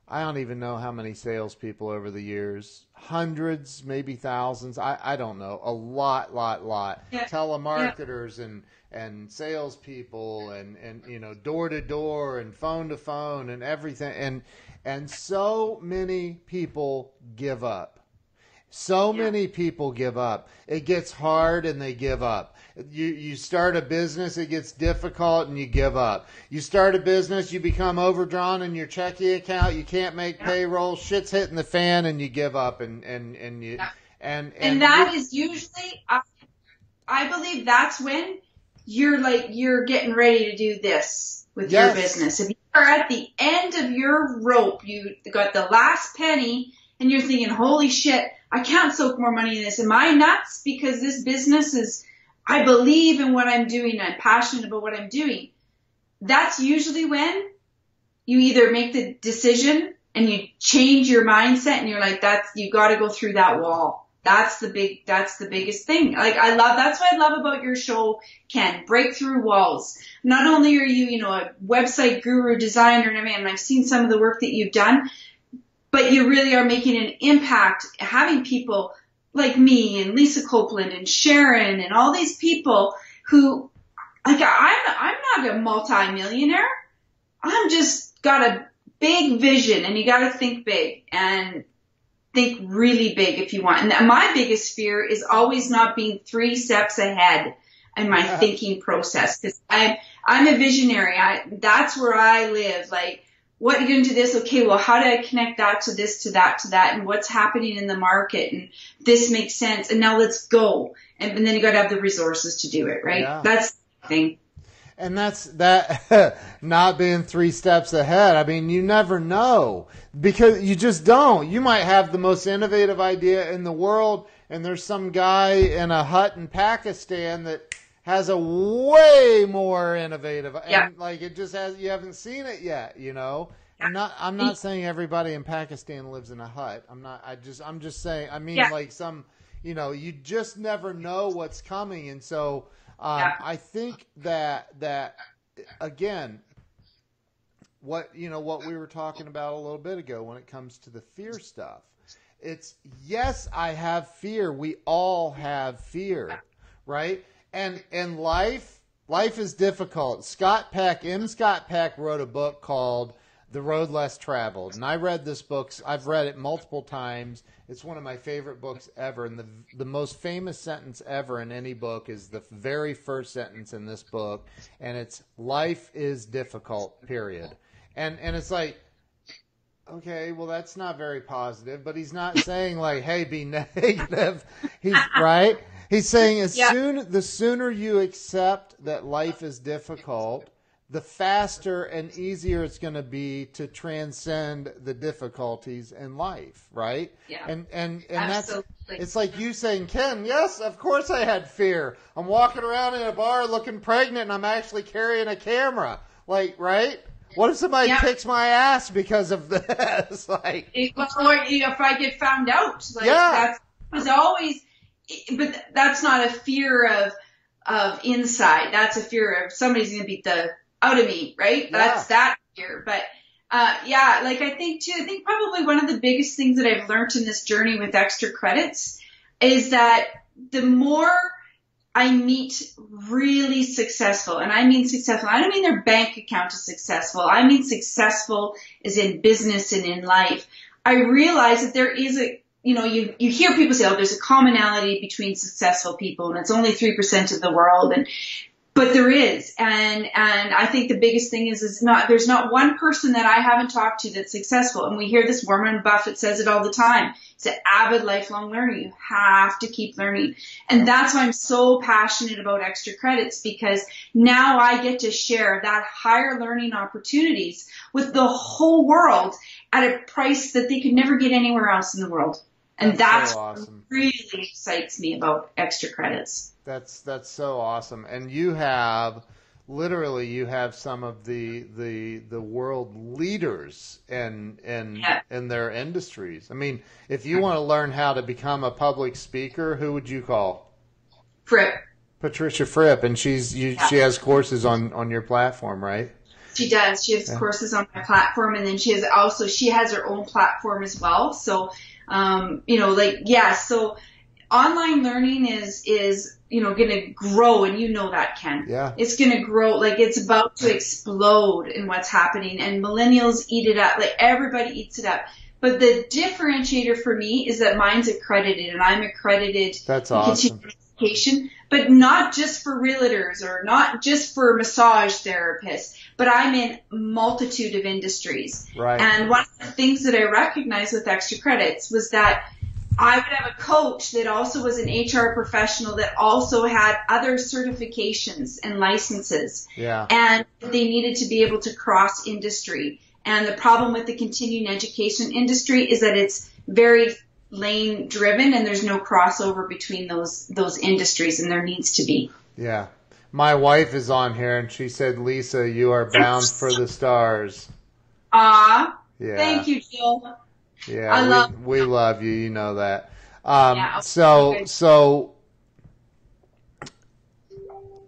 I don't even know how many salespeople over the years, hundreds, maybe thousands, I, I don't know, a lot, lot, lot,
Yeah.
telemarketers and and salespeople and and you know door to door and phone to phone and everything. And and so many people give up. So many people give up. It gets hard and they give up. You you start a business, it gets difficult and you give up. You start a business, you become overdrawn in your checking account, you can't make payroll, shit's hitting the fan and you give up and and and you
Yeah.
and
And that is usually, I, I believe that's when you're like, you're getting ready to do this with
Yes.
your business. If are at the end of your rope, you got the last penny and you're thinking, holy shit, I can't soak more money in this. Am I nuts? Because this business is, I believe in what I'm doing. I'm passionate about what I'm doing. That's usually when you either make the decision and you change your mindset and you're like, that's, you got to go through that wall. That's the big, that's the biggest thing. Like I love, that's what I love about your show, Ken. Break through walls. Not only are you, you know, a website guru designer and I mean, I've seen some of the work that you've done, but you really are making an impact having people like me and Lisa Copeland and Sharon and all these people who, like I'm, I'm not a multi-millionaire. I'm just got a big vision and you got to think big and think really big if you want. And my biggest fear is always not being three steps ahead in my thinking process because I'm I'm a visionary. I that's where I live. Like, what are you going to do this? Okay, well, how do I connect that to this, to that, to that, and what's happening in the market, and this makes sense. And now let's go. And, and then you got to have the resources to do it, right? Yeah. That's the thing.
And that's that not being three steps ahead. I mean, you never know because you just don't. You might have the most innovative idea in the world, and there's some guy in a hut in Pakistan that has a way more innovative yeah. and like it just has you haven't seen it yet, you know. I'm not I'm not saying everybody in Pakistan lives in a hut. I'm not I just I'm just saying I mean yeah. like some you know, you just never know what's coming and so um, yeah. I think that that again what you know what we were talking about a little bit ago when it comes to the fear stuff. It's yes, I have fear. We all have fear, right? and and life life is difficult. Scott Peck, M. Scott Peck wrote a book called The Road Less Traveled, and I read this book. I've read it multiple times. It's one of my favorite books ever, and the the most famous sentence ever in any book is the very first sentence in this book, and it's "Life is difficult." Period. And and it's like okay, well that's not very positive, but he's not saying like, hey, be negative. He's right. He's saying as yeah. soon the sooner you accept that life is difficult, the faster and easier it's going to be to transcend the difficulties in life, right?
Yeah.
And and and Absolutely. that's it's like you saying, Ken, yes, of course I had fear. I'm walking around in a bar looking pregnant and I'm actually carrying a camera. Like, right? What if somebody yeah. kicks my ass because of this? like,
or if I get found out, like, yeah. that was always but that's not a fear of of inside. That's a fear of somebody's going to beat the out of me, right? Yeah. That's that fear. But uh, yeah, like I think too. I think probably one of the biggest things that I've learned in this journey with extra credits is that the more I meet really successful, and I mean successful. I don't mean their bank account is successful. I mean successful is in business and in life. I realize that there is a you know, you, you hear people say, oh, there's a commonality between successful people and it's only 3% of the world. And, but there is. And, and I think the biggest thing is, is not, there's not one person that I haven't talked to that's successful. And we hear this, Warren Buffett says it all the time. It's an avid lifelong learner. You have to keep learning. And that's why I'm so passionate about extra credits because now I get to share that higher learning opportunities with the whole world at a price that they could never get anywhere else in the world. And that's, that's so awesome. really excites me about extra credits.
That's that's so awesome. And you have literally you have some of the the the world leaders in in yeah. in their industries. I mean, if you want to learn how to become a public speaker, who would you call?
Fripp.
Patricia Fripp, and she's you, yeah. she has courses on on your platform, right?
She does. She has yeah. courses on my platform, and then she has also she has her own platform as well. So um, you know, like, yeah, so online learning is, is, you know, going to grow and you know that, Ken.
Yeah.
It's going to grow. Like it's about to explode in what's happening and millennials eat it up. Like everybody eats it up. But the differentiator for me is that mine's accredited and I'm accredited.
That's awesome.
Education, but not just for realtors or not just for massage therapists but I'm in multitude of industries.
Right.
And one of the things that I recognized with extra credits was that I would have a coach that also was an HR professional that also had other certifications and licenses.
Yeah.
And they needed to be able to cross industry. And the problem with the continuing education industry is that it's very lane driven and there's no crossover between those those industries and there needs to be.
Yeah my wife is on here and she said, Lisa, you are bound for the stars.
Ah, yeah. Thank you, Jill.
Yeah, I we, love we love you. You know that. Um, yeah, so okay. so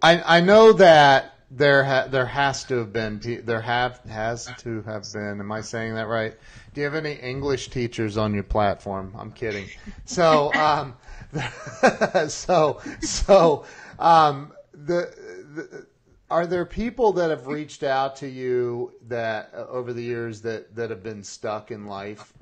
I I know that there ha- there has to have been there have has to have been. Am I saying that right? Do you have any English teachers on your platform? I'm kidding. So um, so so um, the, the are there people that have reached out to you that uh, over the years that that have been stuck in life?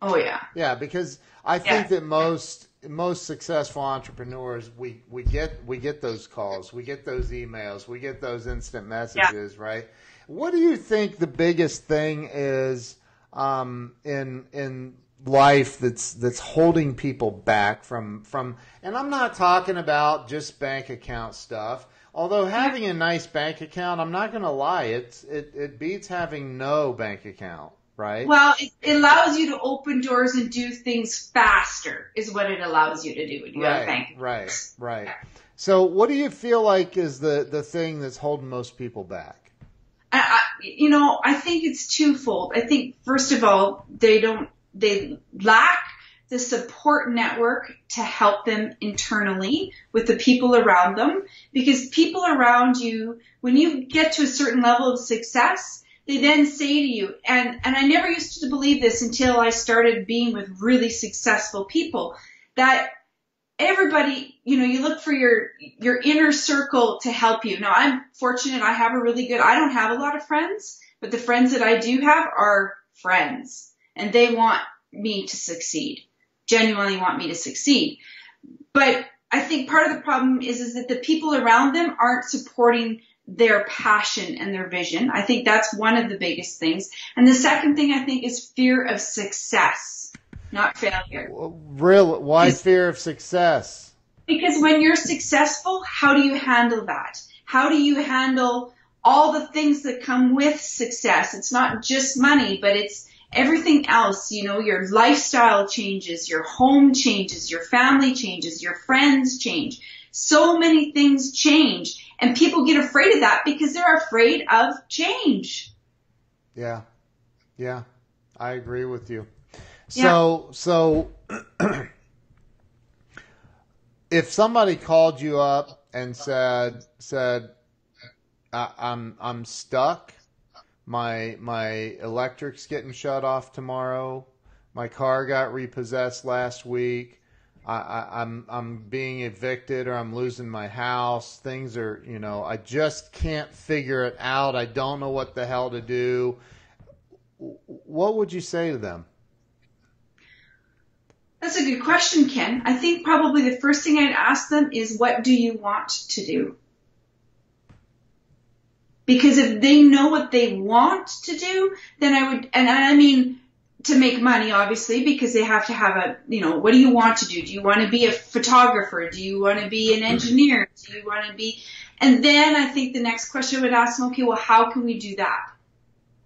Oh yeah.
Yeah, because I think that most most successful entrepreneurs we we get we get those calls, we get those emails, we get those instant messages, right? What do you think the biggest thing is um, in in life that's that's holding people back from from and I'm not talking about just bank account stuff. Although having a nice bank account, I'm not going to lie, it's it, it beats having no bank account, right?
Well, it, it allows you to open doors and do things faster, is what it allows you to do when you have a
right,
bank.
right, right. So, what do you feel like is the the thing that's holding most people back?
I, I, you know, I think it's twofold. I think first of all, they don't, they lack the support network to help them internally with the people around them because people around you, when you get to a certain level of success, they then say to you, and, and I never used to believe this until I started being with really successful people, that everybody, you know, you look for your, your inner circle to help you. Now I'm fortunate. I have a really good, I don't have a lot of friends, but the friends that I do have are friends and they want me to succeed, genuinely want me to succeed. But I think part of the problem is, is that the people around them aren't supporting their passion and their vision. I think that's one of the biggest things. And the second thing I think is fear of success, not failure.
Real? Why fear of success?
Because when you're successful, how do you handle that? How do you handle all the things that come with success? It's not just money, but it's everything else. You know, your lifestyle changes, your home changes, your family changes, your friends change. So many things change and people get afraid of that because they're afraid of change.
Yeah. Yeah. I agree with you. So, so if somebody called you up and said, said, I, I'm, I'm stuck. My, my electric's getting shut off tomorrow. My car got repossessed last week. I, I, I'm I'm being evicted or I'm losing my house. Things are, you know, I just can't figure it out. I don't know what the hell to do. What would you say to them?
That's a good question, Ken. I think probably the first thing I'd ask them is, what do you want to do? Because if they know what they want to do, then I would, and I mean, to make money, obviously, because they have to have a, you know, what do you want to do? Do you want to be a photographer? Do you want to be an engineer? Do you want to be, and then I think the next question I would ask them, okay, well, how can we do that?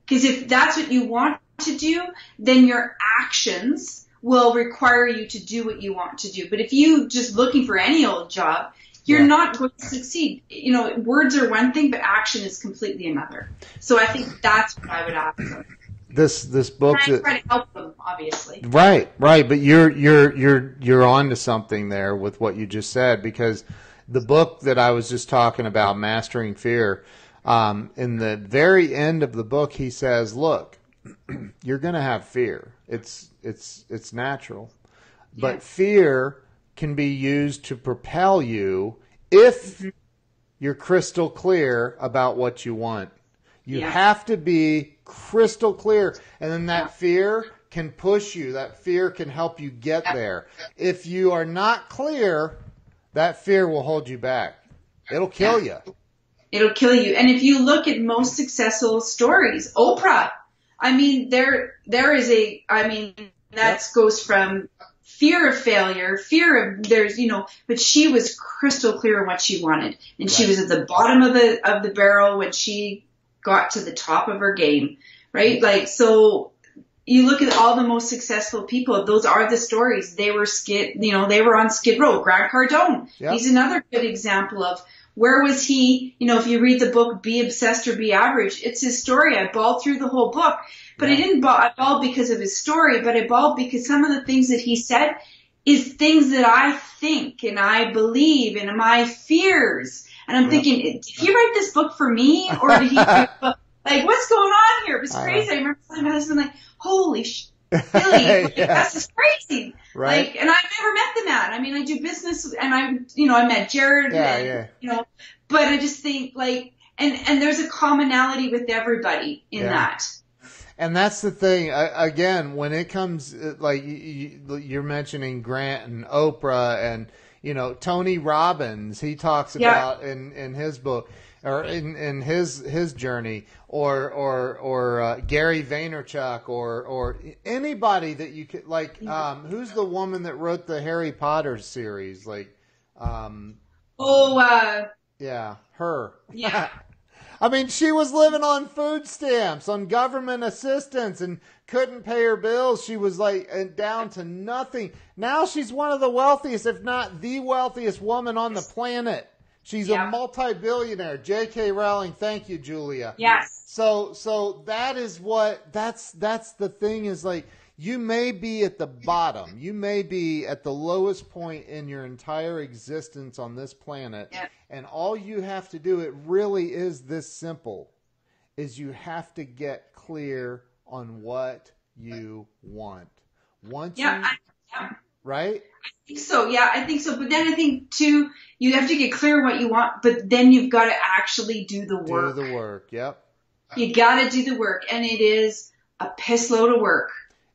Because if that's what you want to do, then your actions will require you to do what you want to do. But if you just looking for any old job, you're
Yeah.
not going to succeed. You know, words are one thing, but action is completely another. So I think that's what I would ask them.
This this book that
try to help them, obviously.
Right, right, but you're you're you're you're on to something there with what you just said because the book that I was just talking about, Mastering Fear, um, in the very end of the book, he says, "Look, you're going to have fear. It's it's it's natural, but
Yeah.
fear can be used to propel you if
Mm-hmm.
you're crystal clear about what you want. You
Yeah.
have to be crystal clear, and then that fear can push you. That fear can help you get there. If you are not clear, that fear will hold you back. It'll kill you.
It'll kill you. And if you look at most successful stories, Oprah, I mean, there, there is a, I mean, that goes from fear of failure, fear of there's, you know, but she was crystal clear on what she wanted. And she was at the bottom of the, of the barrel when she got to the top of her game, right? Like, so you look at all the most successful people, those are the stories. They were skid, you know, they were on Skid Row. Grant Cardone,
Yep.
he's another good example of where was he? You know, if you read the book Be Obsessed or Be Average, it's his story. I bawled through the whole book, but I didn't bawl, I bawled because of his story, but I bawled because some of the things that he said is things that I think and I believe and my fears. And I'm thinking, did he write this book for me or did he, like, what's going on here? It was crazy. I remember telling my husband, like, holy sh- Billy, like,
Yeah.
that's just crazy.
Right.
Like, and I've never met the man. I mean, I do business, and I, you know, I met Jared,
Yeah,
and,
yeah.
you know, but I just think like, and and there's a commonality with everybody in
Yeah.
that.
And that's the thing. I, again, when it comes, uh, like you, you- you're mentioning Grant and Oprah and, you know, Tony Robbins, he talks
Yeah.
about in, in his book or in, in his, his journey or, or, or, uh, Gary Vaynerchuk or, or anybody that you could, like, um, who's the woman that wrote the Harry Potter series? Like, um,
Oh, uh,
yeah, her.
Yeah.
I mean, she was living on food stamps, on government assistance, and couldn't pay her bills. She was like uh, down to nothing. Now she's one of the wealthiest, if not the wealthiest woman on the planet. She's a multi-billionaire. J.K. Rowling, thank you, Julia.
yes.
So so that is what that's that's the thing is like you may be at the bottom. You may be at the lowest point in your entire existence on this planet. And all you have to do it really is this simple is you have to get clear on what you want. Once
Yeah.
you
I, yeah.
right?
I think so. Yeah, I think so. But then I think too, you have to get clear on what you want, but then you've got to actually do the work.
Do the work. Yep.
You got to do the work, and it is a piss load of work.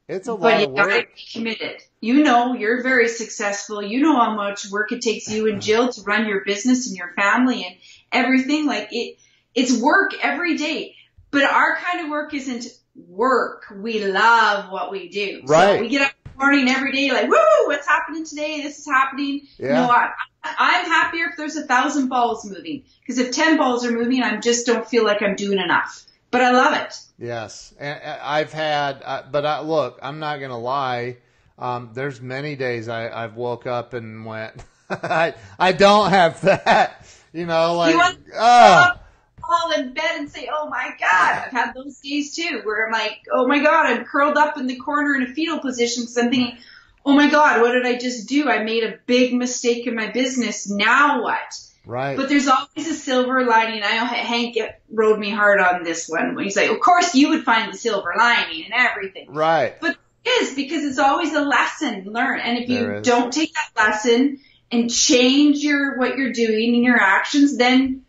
It's a lot
But you
of
got to
work.
be committed. You know, you're very successful. You know how much work it takes you and Jill to run your business and your family and everything. Like it, it's work every day. But our kind of work isn't work. We love what we do.
Right.
So we get up in the morning every day like, woo, what's happening today? This is happening.
Yeah.
You know, I, I'm happier if there's a thousand balls moving. Because if ten balls are moving, I just don't feel like I'm doing enough. But I love it.
Yes, and I've had, uh, but I, look, I'm not gonna lie. Um, there's many days I, I've woke up and went, I, I don't have that, you know, like,
You want-
oh,
fall in bed and say, "Oh my god!" I've had those days too, where I'm like, "Oh my god!" I'm curled up in the corner in a fetal position because I'm thinking, "Oh my god, what did I just do? I made a big mistake in my business. Now what?"
Right,
But there's always a silver lining. I know Hank rode me hard on this one when he's like, "Of course you would find the silver lining and everything."
right,
But it is because it's always a lesson learned. And if
There
you
is.
don't take that lesson and change your what you're doing and your actions, then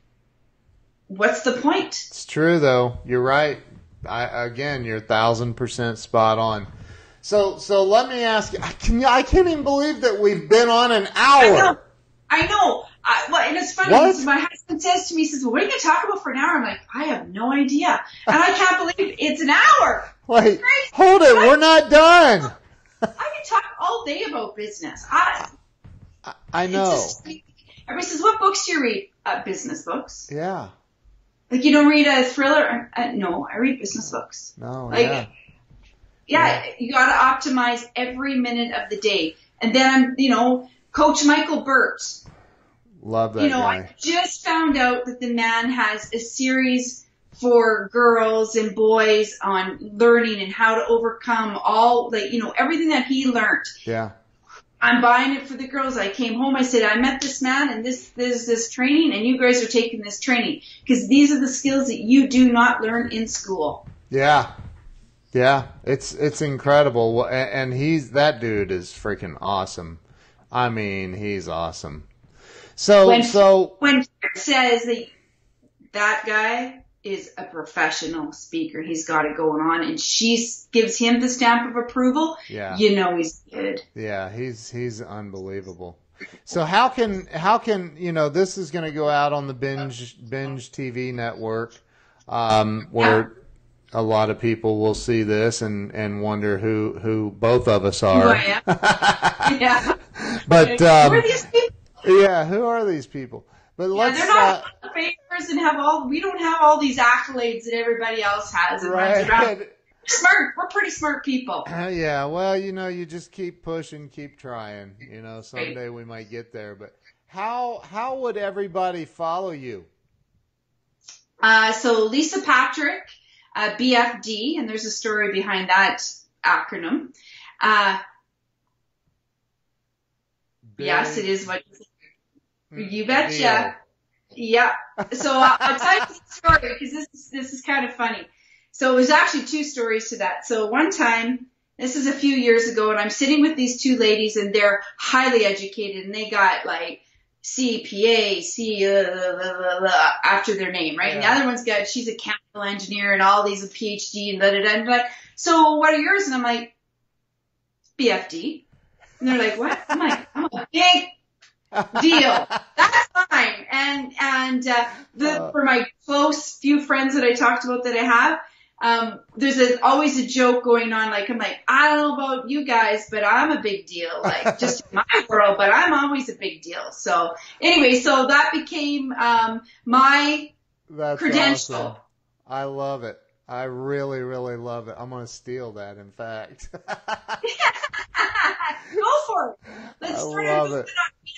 what's the point?
it's true though. You're right. I, again, you're a thousand percent spot on. So, so let me ask you. I can I can't even believe that we've been on an
I know.
hour.
I know. I, well, and it's funny. Because My husband says to me, he says, well, what are you going to talk about for an hour? I'm like, I have no idea. And I can't believe it's an hour.
Wait, hold it. We're not done.
I can talk all day about business. I,
I, I know.
just- everybody says, what books do you read? Uh, business books.
Yeah.
Like you don't read a thriller? Uh, no, I read business books.
No.
Like,
yeah.
yeah, you got to optimize every minute of the day. And then I'm, you know, Coach Michael Burt.
Love that
you know,
guy.
I just found out that the man has a series for girls and boys on learning and how to overcome all, like, you know, everything that he learned.
Yeah.
I'm buying it for the girls. I came home. I said, I met this man and this, this, this training and you guys are taking this training because these are the skills that you do not learn in school.
Yeah. Yeah. It's it's incredible. And he's that dude is freaking awesome. I mean, he's awesome. So
When-
so
When says that that guy is a professional speaker, he's got it going on and she gives him the stamp of approval,
yeah.
you know he's good.
Yeah, he's he's unbelievable. So how can how can you know this is going to go out on the binge binge TV network, um, where a lot of people will see this and and wonder who who both of us
Who
are.
I am. yeah.
but um,
are these people?
Yeah, who are these people? But
Yeah,
let's
they're
uh,
not favors and have all. We don't have all these accolades that everybody else has and runs around.
right.
Smart. We're pretty smart people.
Uh, yeah, well, you know, you just keep pushing, keep trying. You know, someday we might get there. But how how would everybody follow you?
Uh, so Lisa Patrick, uh, BFD, and there's a story behind that acronym. Uh, yes, it is what you betcha. Yeah. So uh, I'll tell you the story because this is, this is kind of funny. So it was actually two stories to that. So one time This is a few years ago, and I'm sitting with these two ladies, and they're highly educated, and they got like CPA, C uh, blah, blah, blah, after their name, right? And the other one's got she's a chemical engineer, and all these a PhD, and da da da. And they're like, so what are yours? And I'm like, BFD. And they're like, what? I'm like, I'm a big deal. That's fine. And and uh, the
Uh.
for my close few friends that I talked about that I have, um, there's a, always a joke going on. Like I'm like, I don't know about you guys, but I'm a big deal. Like just in my world, but I'm always a big deal. So anyway, so that became um, my
That's
credential.
awesome. I love it. I really, really love it. I'm going to steal that, in fact.
Go for it. Let's
I
start
love it.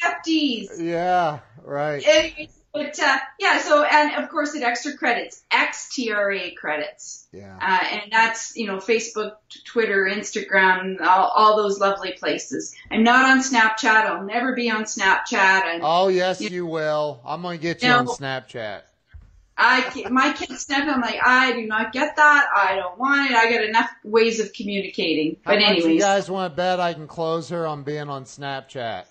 on PFDs.
yeah, right.
But uh, yeah, so and of course it extra credits, XTRA credits.
Yeah.
Uh, and that's, you know, Facebook, Twitter, Instagram, all, all those lovely places. I'm not on Snapchat. I'll never be on Snapchat. And
Oh, yes, you will. I'm going to get you
No.
on Snapchat.
I, my kids snap. I'm like, I do not get that. I don't want it. I got enough ways of communicating.
How
But
much you guys want to bet I can close her on being on Snapchat?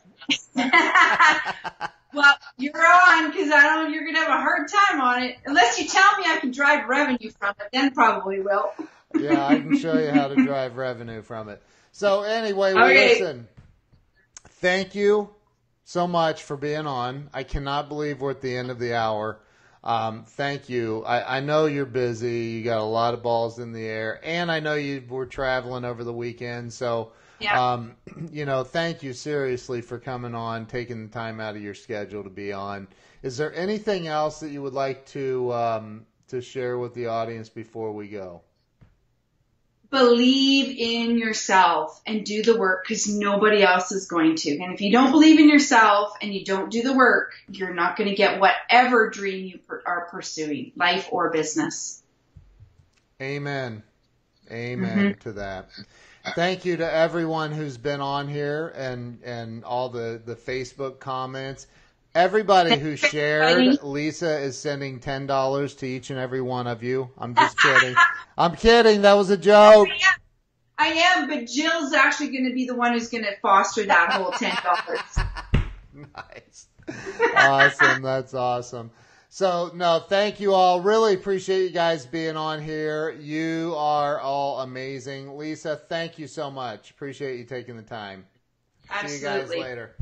well, you're on because I don't. You're gonna have a hard time on it unless you tell me I can drive revenue from it. Then probably will.
Yeah, I can show you how to drive revenue from it. So anyway, well,
Okay.
listen. Thank you so much for being on. I cannot believe we're at the end of the hour. Um, thank you. I, I know you're busy. You got a lot of balls in the air, and I know you were traveling over the weekend. So,
Yeah.
um, you know, thank you seriously for coming on, taking the time out of your schedule to be on. Is there anything else that you would like to um, to share with the audience before we go?
Believe in yourself and do the work because nobody else is going to. And if you don't believe in yourself and you don't do the work, you're not going to get whatever dream you per- are pursuing, life or business.
Amen. Amen mm-hmm. to that. Thank you to everyone who's been on here and and all the the Facebook comments. Everybody who shared, Lisa is sending ten dollars to each and every one of you. I'm just kidding. I'm kidding. That was a joke.
I am, but Jill's actually going to be the one who's going to foster that whole ten dollars.
nice. Awesome. That's awesome. So, no, thank you all. Really appreciate you guys being on here. You are all amazing. Lisa, thank you so much. Appreciate you taking the time. See you guys later.